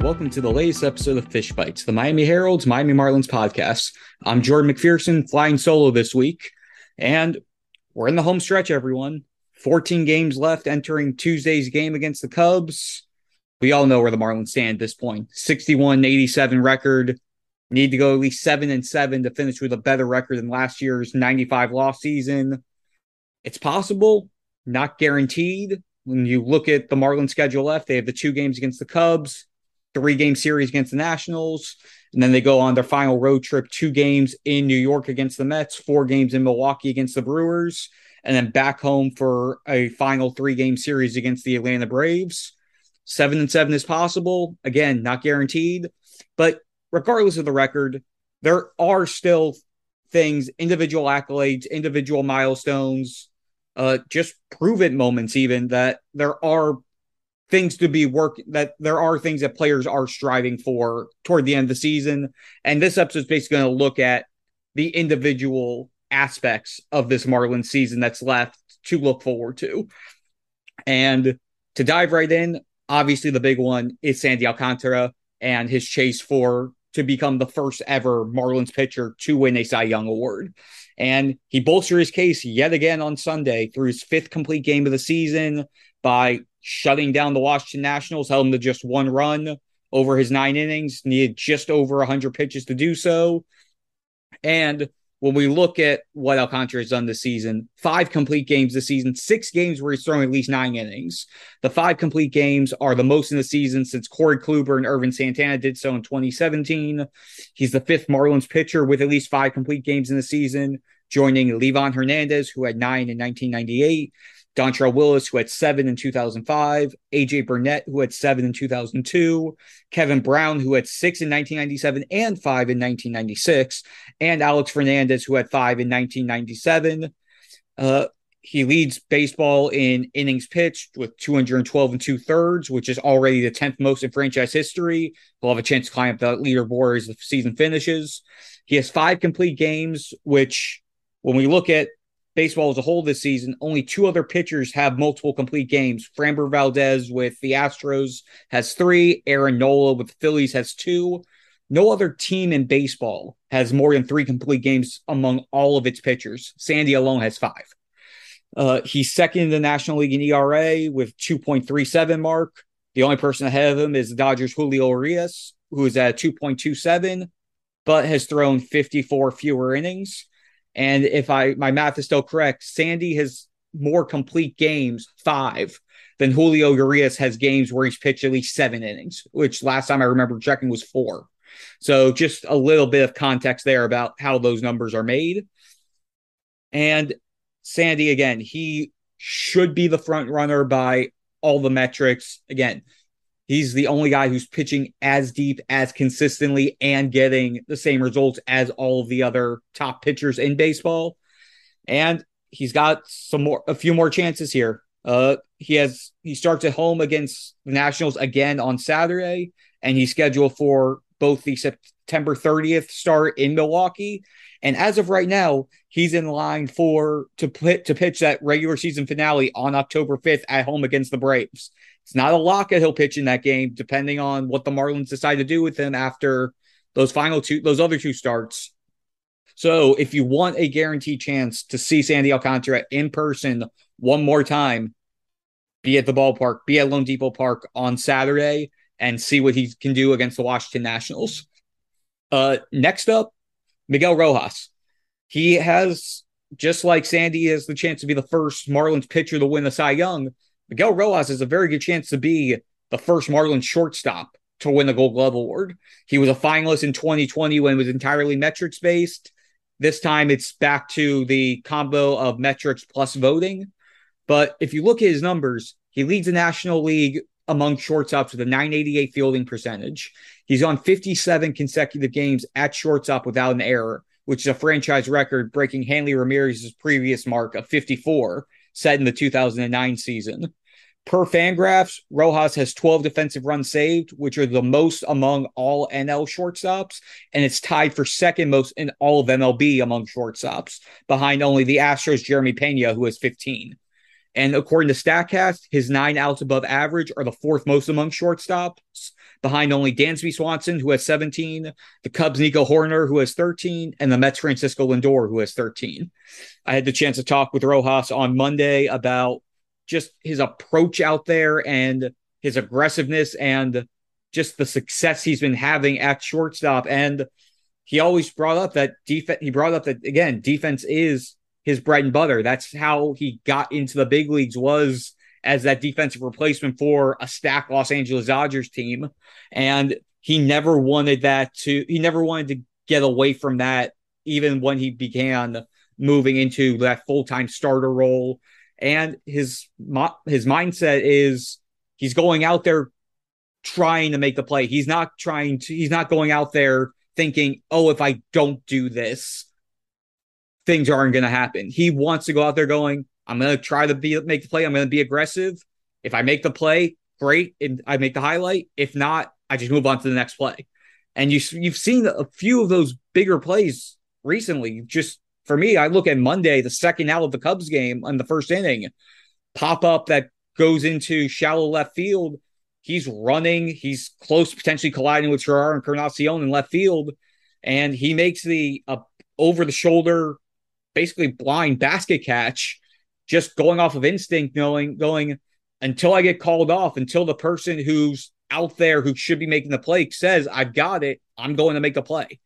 welcome to the latest episode of Fish Bites, the Miami Herald's Miami Marlins podcast. I'm Jordan McPherson, flying solo this week, and we're in the home stretch, everyone. 14 games left entering Tuesday's game against the Cubs. We all know where the Marlins stand at this point 61 87 record. Need to go at least 7 and 7 to finish with a better record than last year's 95 loss season. It's possible, not guaranteed. When you look at the Marlins schedule left, they have the two games against the Cubs, three game series against the Nationals. And then they go on their final road trip, two games in New York against the Mets, four games in Milwaukee against the Brewers, and then back home for a final three game series against the Atlanta Braves. Seven and seven is possible. Again, not guaranteed. But regardless of the record, there are still things, individual accolades, individual milestones, uh, just prove it moments, even that there are things to be work that there are things that players are striving for toward the end of the season. And this episode is basically going to look at the individual aspects of this Marlins season that's left to look forward to. And to dive right in, obviously the big one is Sandy Alcantara and his chase for to become the first ever Marlins pitcher to win a Cy Young award. And he bolstered his case yet again on Sunday through his fifth complete game of the season by shutting down the Washington Nationals, held him to just one run over his nine innings, needed just over 100 pitches to do so. And when we look at what Alcantara has done this season, five complete games this season, six games where he's thrown at least nine innings. The five complete games are the most in the season since Corey Kluber and Ervin Santana did so in 2017. He's the fifth Marlins pitcher with at least five complete games in the season, joining Livan Hernandez, who had nine in 1998. Dontrelle Willis, who had seven in 2005, AJ Burnett, who had seven in 2002, Kevin Brown, who had six in 1997 and five in 1996, and Alex Fernandez, who had five in 1997. Uh, he leads baseball in innings pitched with 212 and two thirds, which is already the 10th most in franchise history. He'll have a chance to climb up the leaderboard as the season finishes. He has five complete games, which when we look at baseball as a whole this season, only two other pitchers have multiple complete games. Framber Valdez with the Astros has three. Aaron Nola with the Phillies has two. No other team in baseball has more than three complete games among all of its pitchers. Sandy alone has five. Uh, he's second in the National League in ERA with 2.37 mark. The only person ahead of him is the Dodgers' Julio Urias, who is at 2.27, but has thrown 54 fewer innings. And if I my math is still correct, Sandy has more complete games, five, than Julio Urias has games where he's pitched at least seven innings, which last time I remember checking was four. So just a little bit of context there about how those numbers are made. And Sandy, again, he should be the front runner by all the metrics. Again, He's the only guy who's pitching as deep, as consistently, and getting the same results as all of the other top pitchers in baseball. And he's got some more, a few more chances here. Uh, he has he starts at home against the Nationals again on Saturday, and he's scheduled for both the September 30th start in Milwaukee. And as of right now, he's in line for to put to pitch that regular season finale on October 5th at home against the Braves. It's not a lock that he'll pitch in that game, depending on what the Marlins decide to do with him after those final two, those other two starts. So if you want a guaranteed chance to see Sandy Alcantara in person one more time, be at the ballpark, be at loanDepot Park on Saturday, and see what he can do against the Washington Nationals. Uh, next up, Miguel Rojas. He has, just like Sandy, has the chance to be the first Marlins pitcher to win the Cy Young. Miguel Rojas has a very good chance to be the first Marlins shortstop to win the Gold Glove Award. He was a finalist in 2020 when it was entirely metrics based. This time it's back to the combo of metrics plus voting. But if you look at his numbers, he leads the National League among shortstops with a 988 fielding percentage. He's on 57 consecutive games at shortstop without an error, which is a franchise record, breaking Hanley Ramirez's previous mark of 54 set in the 2009 season. Per Fangraphs, Rojas has 12 defensive runs saved, which are the most among all NL shortstops, and it's tied for second most in all of MLB among shortstops, behind only the Astros' Jeremy Pena, who has 15. And according to StatCast, his nine outs above average are the fourth most among shortstops, behind only Dansby Swanson, who has 17, the Cubs' Nico Hoerner, who has 13, and the Mets' Francisco Lindor, who has 13. I had the chance to talk with Rojas on Monday about just his approach out there and his aggressiveness and just the success he's been having at shortstop. And he always brought up that defense. He brought up that again, defense is his bread and butter. That's how he got into the big leagues was as that defensive replacement for a stacked Los Angeles Dodgers team. And he never wanted that to, he never wanted to get away from that, even when he began moving into that full time starter role. And his, his mindset is he's going out there trying to make the play. He's not trying to, he's not going out there thinking, oh, if I don't do this, things aren't going to happen. He wants to go out there going, I'm going to try to be make the play. I'm going to be aggressive. If I make the play, great. And I make the highlight. If not, I just move on to the next play. And you you've seen a few of those bigger plays recently. Just for me, I look at Monday, the second out of the Cubs game on the first inning, pop up that goes into shallow left field. He's running. He's close, potentially colliding with Gerardo Encarnacion in left field, and he makes the uh, over the shoulder, basically blind basket catch, just going off of instinct, knowing going until I get called off, until the person who's out there who should be making the play says, "I've got it. I'm going to make the play."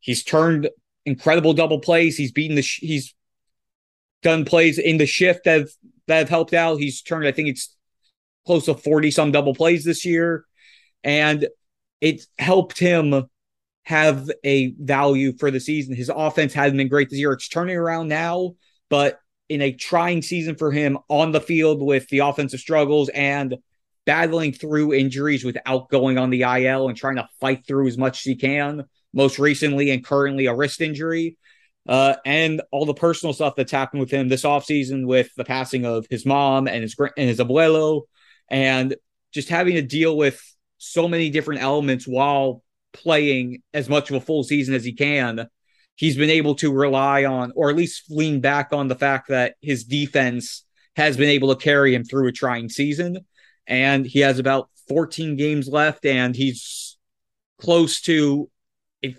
He's turned incredible double plays. He's beaten the. Sh- he's done plays in the shift that have, that have helped out. He's turned. I think it's close to 40 some double plays this year. And it's helped him have a value for the season. His offense hasn't been great this year. It's turning around now, but in a trying season for him on the field with the offensive struggles and battling through injuries without going on the IL and trying to fight through as much as he can. Most recently and currently a wrist injury. Uh, and all the personal stuff that's happened with him this offseason with the passing of his mom and his and his abuelo and just having to deal with so many different elements while playing as much of a full season as he can, he's been able to rely on, or at least lean back on the fact that his defense has been able to carry him through a trying season. And he has about 14 games left, and he's close to, if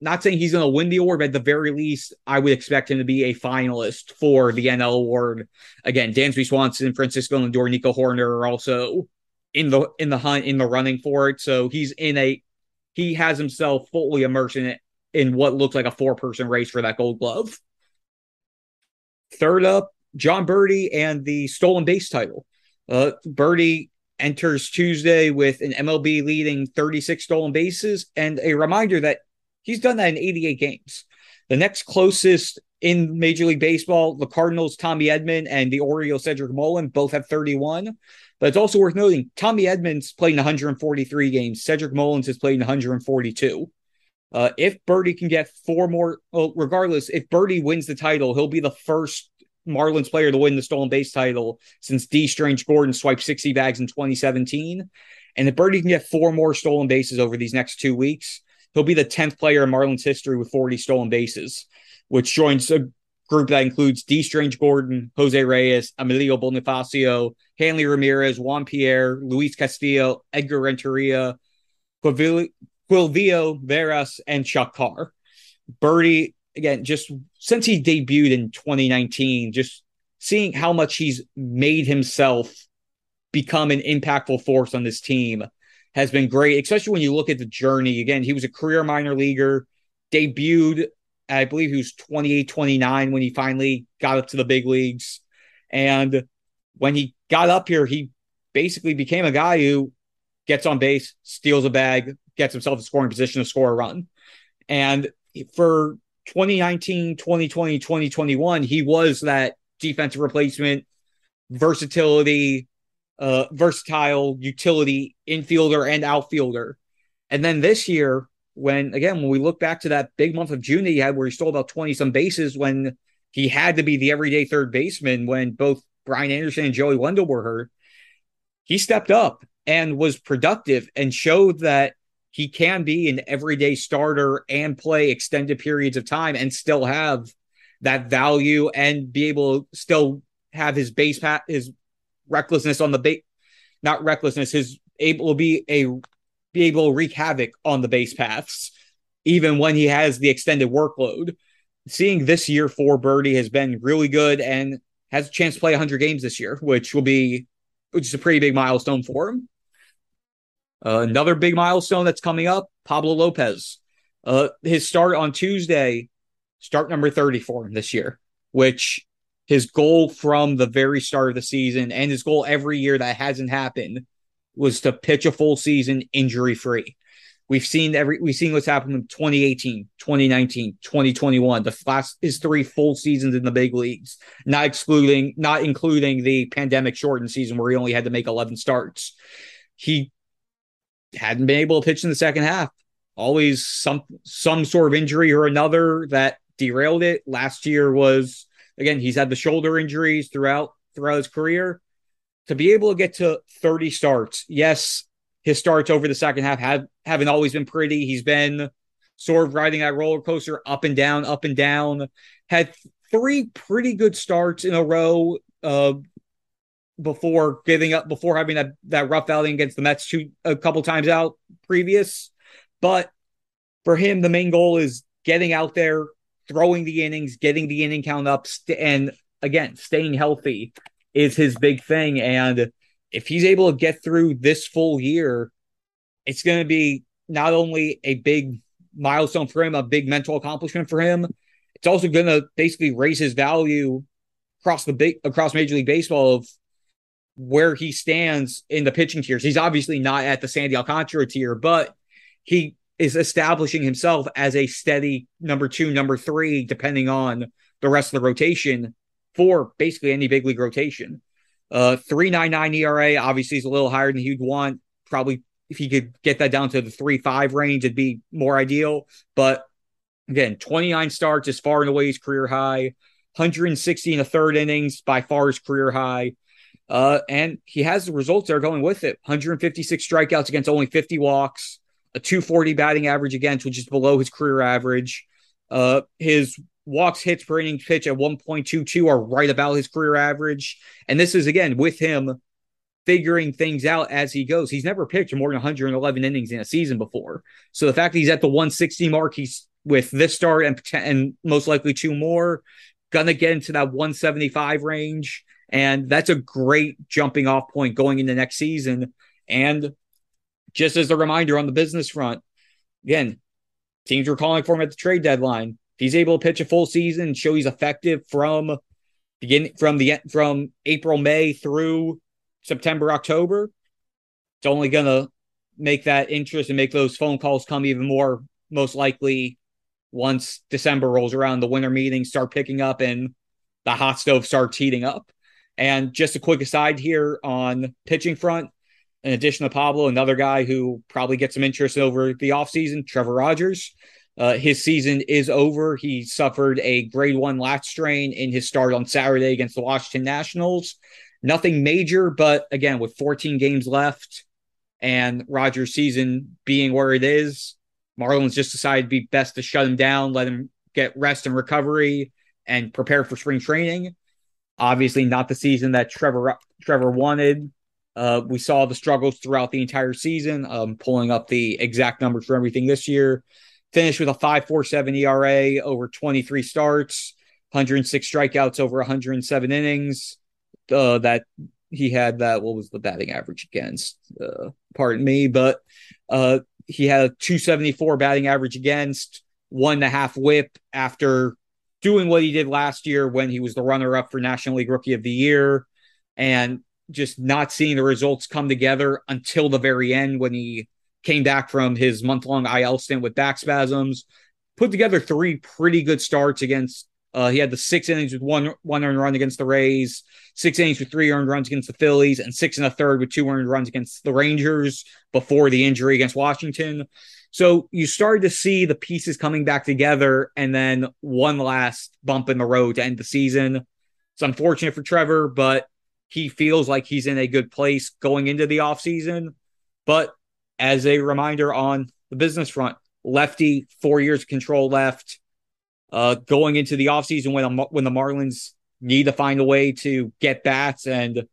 not saying he's going to win the award, but at the very least, I would expect him to be a finalist for the NL award. Again, Dansby Swanson, Francisco Lindor, Nico Hoerner are also in the in the hunt in the running for it. So he's in a he has himself fully immersed in it in what looks like a four person race for that gold glove. Third up, Jon Berti and the stolen base title. Uh, Berti enters Tuesday with an MLB leading 36 stolen bases and a reminder that he's done that in 88 games. The next closest in Major League Baseball, the Cardinals, Tommy Edman, and the Orioles, Cedric Mullin, both have 31. But it's also worth noting Tommy Edman's played in 143 games. Cedric Mullins has played in 142. Uh, if Berti can get four more, well, regardless, if Berti wins the title, he'll be the first Marlins player to win the stolen base title since Dee Strange-Gordon swiped 60 bags in 2017. And if Berti can get four more stolen bases over these next two weeks, he'll be the 10th player in Marlins history with 40 stolen bases, which joins a group that includes Dee Strange-Gordon, Jose Reyes, Emilio Bonifacio, Hanley Ramirez, Juan Pierre, Luis Castillo, Edgar Renteria, Quilvio Veras, and Chuck Carr. Berti, again, just since he debuted in 2019, just seeing how much he's made himself become an impactful force on this team has been great, especially when you look at the journey. Again, he was a career minor leaguer, debuted, I believe he was 28, 29 when he finally got up to the big leagues. And when he got up here, he basically became a guy who gets on base, steals a bag, gets himself a scoring position to score a run. And for 2019, 2020, 2021, he was that defensive replacement, versatility, uh, versatile utility infielder and outfielder. And then this year, when again, when we look back to that big month of June that he had where he stole about 20 some bases when he had to be the everyday third baseman when both Brian Anderson and Joey Wendle were hurt, he stepped up and was productive and showed that he can be an everyday starter and play extended periods of time and still have that value and be able to still have his base pat his recklessness on the base, not recklessness, his able to be a be able to wreak havoc on the base paths, even when he has the extended workload. Seeing this year for Berti has been really good and has a chance to play 100 games this year, which will be which is a pretty big milestone for him. Uh, another big milestone that's coming up: Pablo Lopez. Uh, his start on Tuesday, start number 30 for him this year, which his goal from the very start of the season and his goal every year that hasn't happened was to pitch a full season injury free. We've seen every we've seen what's happened in 2018, 2019, 2021, the last his three full seasons in the big leagues, not excluding not including the pandemic shortened season where he only had to make 11 starts. He hadn't been able to pitch in the second half. Always some some sort of injury or another that derailed it. Last year was again, he's had the shoulder injuries throughout throughout his career. To be able to get to 30 starts, yes, his starts over the second half have haven't always been pretty. He's been sort of riding that roller coaster up and down, up and down. Had three pretty good starts in a row uh, before giving up, before having that that rough outing against the Mets two a couple times out previous. But for him, the main goal is getting out there, throwing the innings, getting the inning count up, st- and again, staying healthy is his big thing. And if he's able to get through this full year, it's going to be not only a big milestone for him, a big mental accomplishment for him. It's also going to basically raise his value across the big across Major League Baseball of where he stands in the pitching tiers. He's obviously not at the Sandy Alcantara tier, but he is establishing himself as a steady number two, number three, depending on the rest of the rotation for basically any big league rotation. Uh, 399 ERA obviously is a little higher than he'd want. Probably if he could get that down to the 3 5 range, it'd be more ideal. But again, 29 starts is far and away his career high. 160 in the third innings, by far his career high. Uh, and he has the results that are going with it 156 strikeouts against only 50 walks, a 240 batting average against, which is below his career average. Uh, his walks hits per inning pitch at 1.22 are right about his career average. And this is again with him figuring things out as he goes. He's never pitched more than 111 innings in a season before. So the fact that he's at the 160 mark, he's with this start and, and most likely two more, gonna get into that 175 range. And that's a great jumping off point going into next season. And just as a reminder on the business front, again, teams were calling for him at the trade deadline. If he's able to pitch a full season and show he's effective from beginning from the from April, May through September, October, it's only gonna make that interest and make those phone calls come even more most likely once December rolls around, the winter meetings start picking up and the hot stove starts heating up. And just a quick aside here on pitching front, in addition to Pablo, another guy who probably gets some interest over the offseason, Trevor Rogers. Uh, his season is over. He suffered a grade one lat strain in his start on Saturday against the Washington Nationals. Nothing major, but again, with 14 games left and Rogers' season being where it is, Marlins just decided to be best to shut him down, let him get rest and recovery, and prepare for spring training. Obviously, not the season that Trevor Trevor wanted. Uh, we saw the struggles throughout the entire season. Um, pulling up the exact numbers for everything this year, finished with a 5.47 ERA over 23 starts, 106 strikeouts over 107 innings. Uh, that he had that what was the batting average against? Uh, pardon me, but uh, he had a 274 batting average against, one and a half whip after doing what he did last year when he was the runner up for National League Rookie of the Year and just not seeing the results come together until the very end when he came back from his month long IL stint with back spasms. Put together three pretty good starts against. Uh, he had the six innings with one one earned run against the Rays, six innings with three earned runs against the Phillies, and six and a third with two earned runs against the Rangers before the injury against Washington. So you started to see the pieces coming back together, and then one last bump in the road to end the season. It's unfortunate for Trevor, but he feels like he's in a good place going into the offseason. But as a reminder on the business front, lefty, four years of control left. Uh, going into the offseason when, when the Marlins need to find a way to get bats and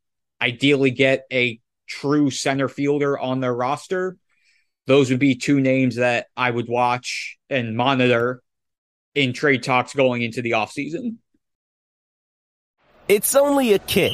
ideally get a true center fielder on their roster, those would be two names that I would watch and monitor in trade talks going into the offseason. It's only a kick,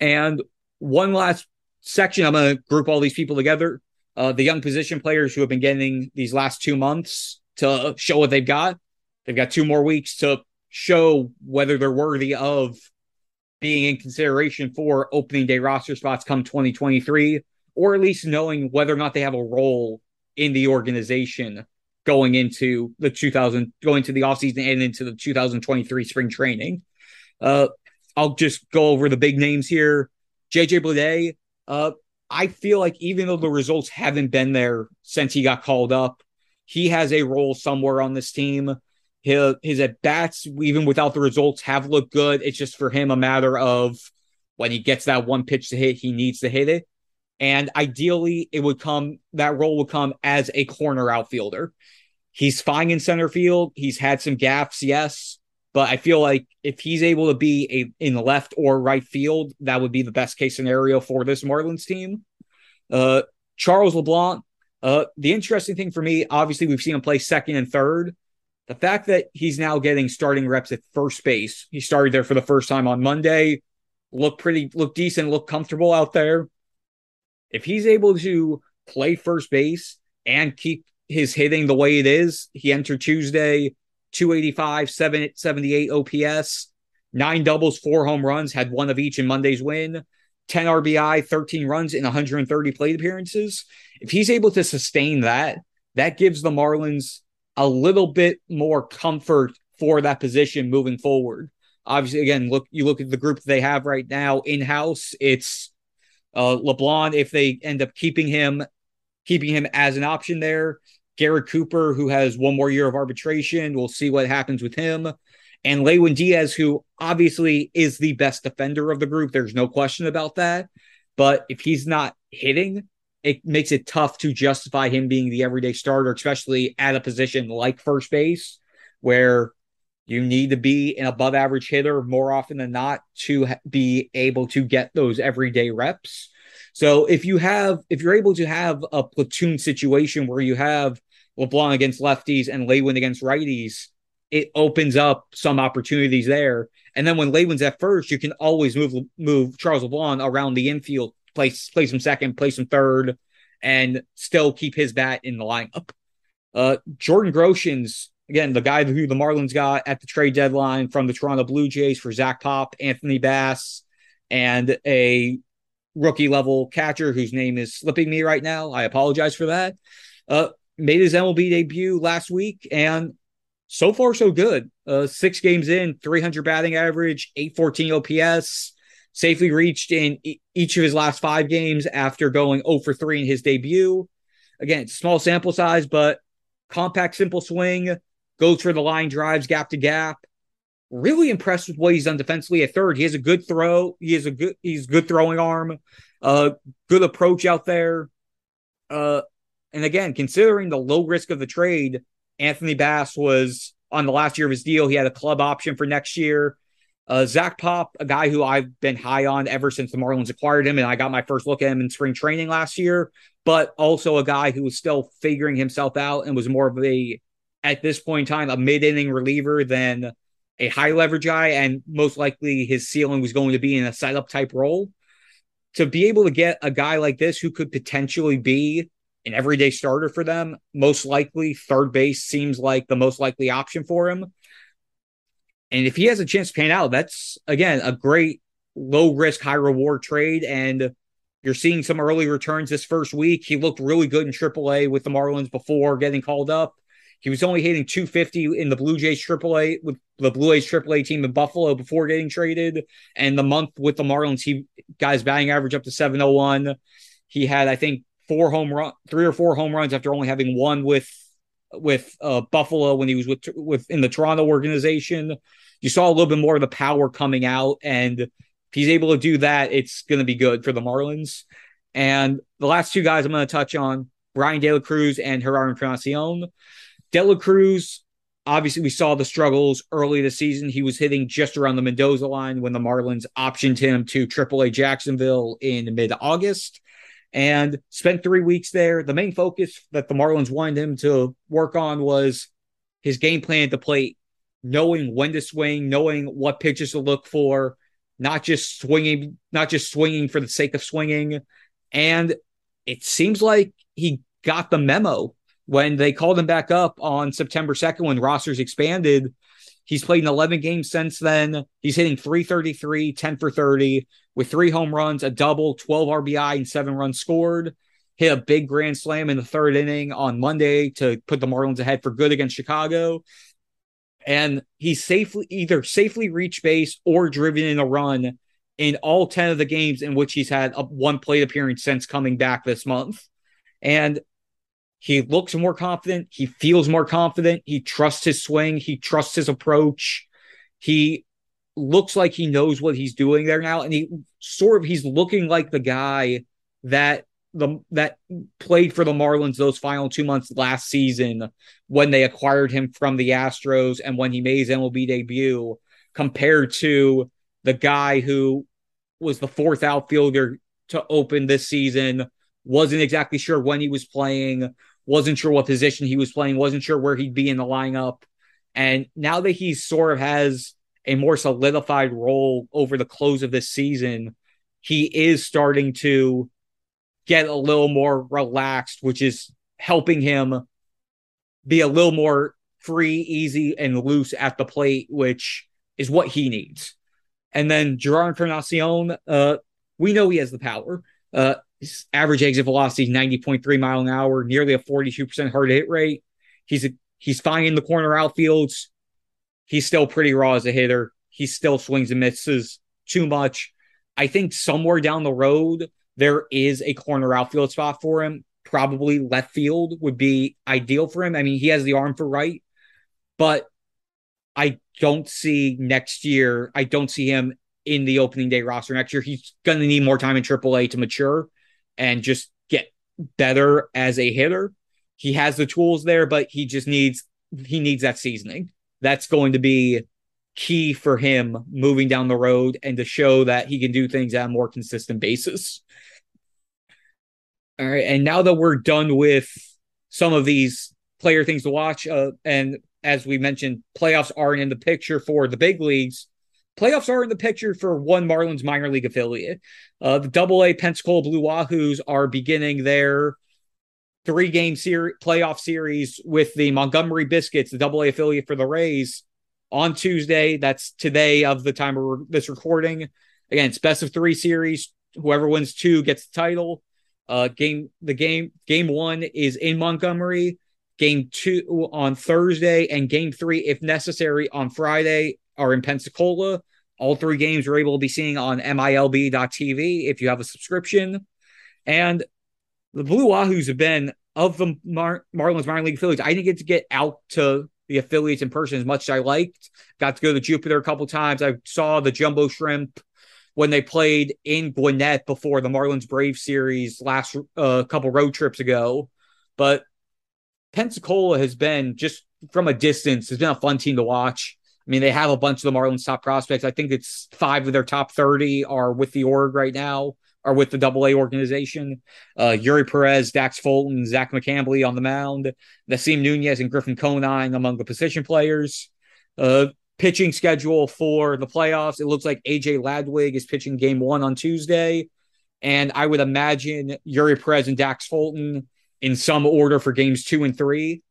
And one last section, I'm going to group all these people together. Uh, the young position players who have been getting these last two months to show what they've got. They've got two more weeks to show whether they're worthy of being in consideration for opening day roster spots come 2023, or at least knowing whether or not they have a role in the organization going into the 2000 going to the offseason and into the 2023 spring training. Uh, I'll just go over the big names here. JJ Bleday, uh, I feel like even though the results haven't been there since he got called up, he has a role somewhere on this team. His, his at bats, even without the results, have looked good. It's just for him a matter of when he gets that one pitch to hit, he needs to hit it. And ideally, it would come, that role would come as a corner outfielder. He's fine in center field. He's had some gaps, yes. But I feel like if he's able to be a in the left or right field, that would be the best case scenario for this Marlins team. Uh, Charles LeBlanc, uh, the interesting thing for me, obviously, we've seen him play second and third. The fact that he's now getting starting reps at first base, he started there for the first time on Monday, look pretty, look decent, look comfortable out there if he's able to play first base and keep his hitting the way it is, he entered Tuesday 285, 778 OPS, nine doubles, four home runs, had one of each in Monday's win, 10 RBI, 13 runs in 130 plate appearances. If he's able to sustain that, that gives the Marlins a little bit more comfort for that position moving forward. Obviously, again, look you look at the group they have right now in house. It's uh, LeBlanc, if they end up keeping him, keeping him as an option there. Garrett Cooper, who has one more year of arbitration, we'll see what happens with him. And Lewin Diaz, who obviously is the best defender of the group. There's no question about that. But if he's not hitting, it makes it tough to justify him being the everyday starter, especially at a position like first base, where you need to be an above average hitter more often than not to be able to get those everyday reps. So if you have, if you're able to have a platoon situation where you have LeBlanc against lefties and Lewin against righties, it opens up some opportunities there. And then when Lewin's at first, you can always move move Charles LeBlanc around the infield, place place him second, place him third, and still keep his bat in the lineup. Uh, Jordan Groshans again, the guy who the Marlins got at the trade deadline from the Toronto Blue Jays for Zach Pop, Anthony Bass, and a rookie level catcher whose name is slipping me right now. I apologize for that. Uh, made his MLB debut last week, and so far so good. Uh, six games in, 300 batting average, 814 OPS. Safely reached in e- each of his last five games after going 0 for 3 in his debut. Again, small sample size, but compact, simple swing goes for the line drives gap to gap. Really impressed with what he's done defensively at third. He has a good throw. He has a good he's good throwing arm. Uh good approach out there. Uh and again, considering the low risk of the trade, Anthony Bass was on the last year of his deal. He had a club option for next year. Uh, Zach Pop, a guy who I've been high on ever since the Marlins acquired him, and I got my first look at him in spring training last year, but also a guy who was still figuring himself out and was more of a at this point in time a mid inning reliever than a high leverage guy, and most likely his ceiling was going to be in a setup type role. to be able to get a guy like this who could potentially be an everyday starter for them, most likely third base seems like the most likely option for him. And if he has a chance to pan out, that's again a great low risk, high reward trade. And you're seeing some early returns this first week. He looked really good in AAA with the Marlins before getting called up. He was only hitting 250 in the Blue Jays AAA with the Blue Jays AAA team in Buffalo before getting traded. And the month with the Marlins, he guys batting average up to 701. He had, I think, four home run, three or four home runs after only having one with with uh, Buffalo when he was with with in the Toronto organization. You saw a little bit more of the power coming out, and if he's able to do that, it's going to be good for the Marlins. And the last two guys I'm going to touch on: Bryan De La Cruz and Gerardo Encarnacion. De La Cruz, obviously, we saw the struggles early this season. He was hitting just around the Mendoza line when the Marlins optioned him to AAA Jacksonville in mid August and spent three weeks there. The main focus that the Marlins wanted him to work on was his game plan at the plate, knowing when to swing, knowing what pitches to look for, not just swinging, not just swinging for the sake of swinging. And it seems like he got the memo when they called him back up on September 2nd when rosters expanded. He's played in 11 games since then. He's hitting 333, 10 for 30 with three home runs, a double, 12 RBI, and seven runs scored. Hit a big grand slam in the third inning on Monday to put the Marlins ahead for good against Chicago. And he safely either safely reached base or driven in a run in all 10 of the games in which he's had a one plate appearance since coming back this month. And he looks more confident. He feels more confident. He trusts his swing. He trusts his approach. He looks like he knows what he's doing there now, and he sort of he's looking like the guy that the that played for the Marlins those final two months last season when they acquired him from the Astros and when he made his MLB debut, compared to the guy who was the fourth outfielder to open this season, wasn't exactly sure when he was playing, wasn't sure what position he was playing, wasn't sure where he'd be in the lineup. And now that he sort of has a more solidified role over the close of this season, he is starting to get a little more relaxed, which is helping him be a little more free, easy, and loose at the plate, which is what he needs. And then Gerardo Encarnacion, uh, we know he has the power. Uh, his average exit velocity is 90.3 mile an hour, nearly a 42% hard hit rate. He's a, he's fine in the corner outfields he's still pretty raw as a hitter. He still swings and misses too much. I think somewhere down the road, there is a corner outfield spot for him. Probably left field would be ideal for him. I mean, he has the arm for right, but I don't see next year, I don't see him in the opening day roster next year. He's going to need more time in AAA to mature and just get better as a hitter. He has the tools there, but he just needs he needs that seasoning that's going to be key for him moving down the road and to show that he can do things on a more consistent basis. All right. And now that we're done with some of these player things to watch, uh, and as we mentioned, playoffs aren't in the picture for the big leagues. Playoffs are in the picture for one Marlins minor league affiliate. Uh, the Double A Pensacola Blue Wahoos are beginning their three game series playoff series with the Montgomery Biscuits, the double A affiliate for the Rays on Tuesday. That's today of the time of this recording. Again, it's best of three series. Whoever wins two gets the title. Uh, game the game game one is in Montgomery. Game two on Thursday and game three, if necessary, on Friday are in Pensacola. All three games you're able to be seeing on MILB.TV if you have a subscription. And the Blue Wahoos have been of the Mar- Marlins minor league affiliates. I didn't get to get out to the affiliates in person as much as I liked. Got to go to Jupiter a couple times. I saw the Jumbo Shrimp when they played in Gwinnett before the Marlins Brave series last uh, couple road trips ago. But Pensacola has been just from a distance has been a fun team to watch. I mean, they have a bunch of the Marlins top prospects. I think it's five of their top 30 are with the org right now are with the Double A organization. Uh, Eury Perez, Dax Fulton, Zach McCambley on the mound, Nasim Nunez and Griffin Conine among the position players. Uh, pitching schedule for the playoffs. It looks like AJ Ladwig is pitching game one on Tuesday. And I would imagine Eury Perez and Dax Fulton in some order for games two and three.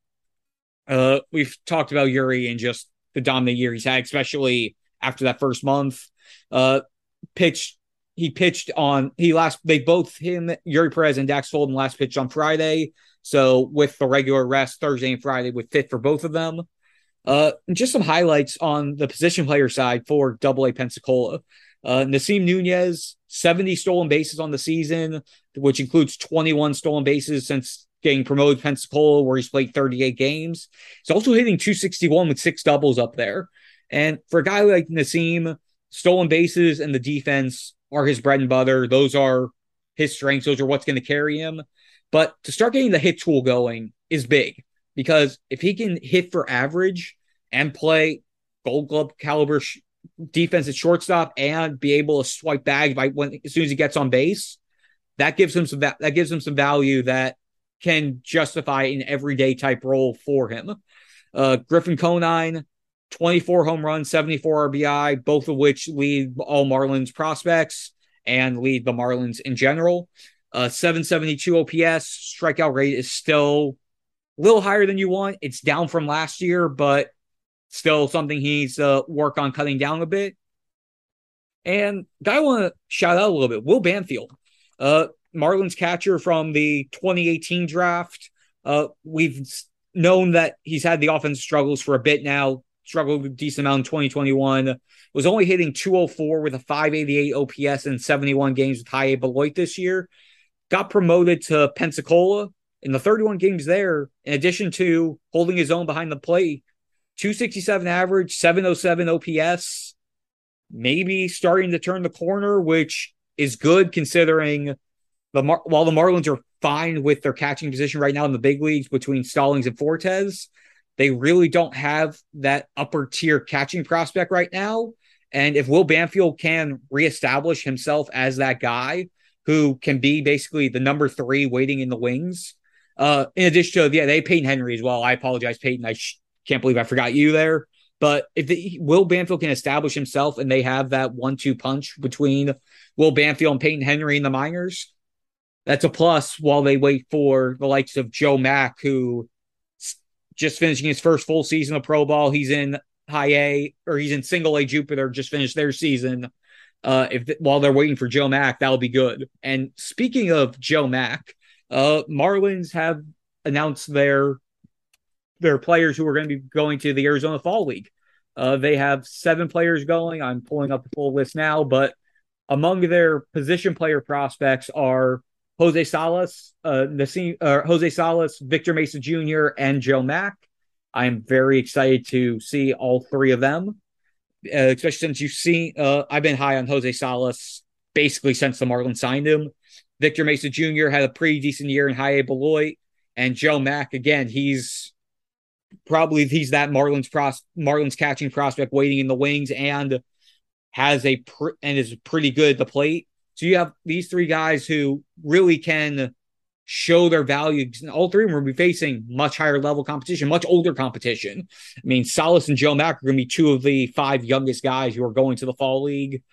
Uh, we've talked about Eury and just the dominant year he's had, especially after that first month. Uh, pitched he pitched on he last they both him Eury Perez and Dax Fulton last pitched on Friday. So with the regular rest Thursday and Friday would fit for both of them. Uh, just some highlights on the position player side for Double A Pensacola. Uh, Nasim Nunez, 70 stolen bases on the season, which includes 21 stolen bases since getting promoted Pensacola, where he's played 38 games. He's also hitting 261 with six doubles up there. And for a guy like Nasim, stolen bases and the defense are his bread and butter. Those are his strengths. Those are what's going to carry him. But to start getting the hit tool going is big because if he can hit for average and play gold glove caliber sh- defense at shortstop and be able to swipe bags by when as soon as he gets on base, that gives him some that gives him some value that can justify an everyday type role for him. Uh, Griffin Conine, 24 home runs, 74 RBI, both of which lead all Marlins prospects and lead the Marlins in general. Uh, 772 OPS, strikeout rate is still a little higher than you want. It's down from last year, but still something he needs to work on cutting down a bit. And guy I want to shout out a little bit, Will Banfield. Uh, Marlins catcher from the 2018 draft. Uh, we've known that he's had the offense struggles for a bit now, struggled a decent amount in 2021. Was only hitting 204 with a 588 OPS in 71 games with high A Beloit this year. Got promoted to Pensacola in the 31 games there, in addition to holding his own behind the plate. 267 average, 707 OPS, maybe starting to turn the corner, which is good considering the Mar- while the Marlins are fine with their catching position right now in the big leagues between Stallings and Fortes, they really don't have that upper tier catching prospect right now. And if Will Banfield can reestablish himself as that guy who can be basically the number three waiting in the wings, uh, in addition to, yeah, they Peyton Henry as well. I apologize, Peyton. I sh- can't believe I forgot you there. But if the, Will Banfield can establish himself and they have that one two punch between Will Banfield and Peyton Henry in the minors, that's a plus while they wait for the likes of Joe Mack, who just finishing his first full season of pro ball. He's in high A or he's in single A Jupiter, just finished their season. Uh, if while they're waiting for Joe Mack, that'll be good. And speaking of Joe Mack, uh, Marlins have announced their their players who are going to be going to the Arizona Fall League. Uh, they have seven players going. I'm pulling up the full list now, but among their position player prospects are Jose Salas, uh, Nasim, uh, Jose Salas, Victor Mesa Jr., and Joe Mack. I'm very excited to see all three of them, uh, especially since you've seen. Uh, I've been high on Jose Salas basically since the Marlins signed him. Victor Mesa Jr. had a pretty decent year in high A Beloit, and Joe Mack again. He's probably he's that Marlins pros Marlins catching prospect waiting in the wings and has a pr- and is pretty good at the plate. So you have these three guys who really can show their value. All three of them will be facing much higher level competition, much older competition. I mean, Salas and Joe Mack are going to be two of the five youngest guys who are going to the fall league.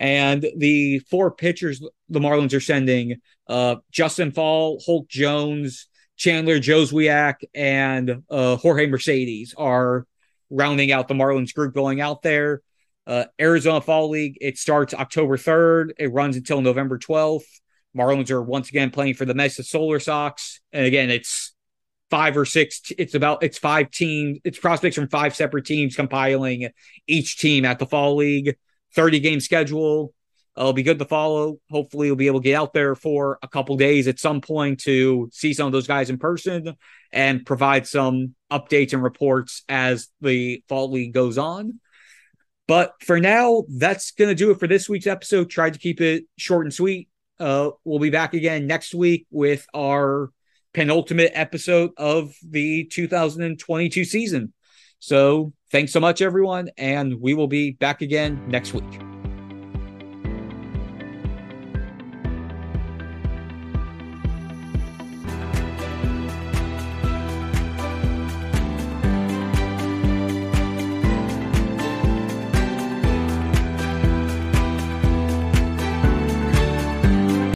And the four pitchers the Marlins are sending uh, Justin Fall, Hulk Jones, Chandler Jozwiak, and uh, Jorge Mercedes are rounding out the Marlins group going out there. Uh, Arizona Fall League, it starts October 3rd. It runs until November 12th. Marlins are once again playing for the Mesa Solar Sox. And again, it's five or six, it's about, it's five teams, it's prospects from five separate teams compiling each team at the Fall League. 30 game schedule. It'll be good to follow. Hopefully, you'll be able to get out there for a couple days at some point to see some of those guys in person and provide some updates and reports as the fall league goes on. But for now, that's going to do it for this week's episode. Tried to keep it short and sweet. Uh, we'll be back again next week with our penultimate episode of the 2022 season. So thanks so much, everyone. And we will be back again next week.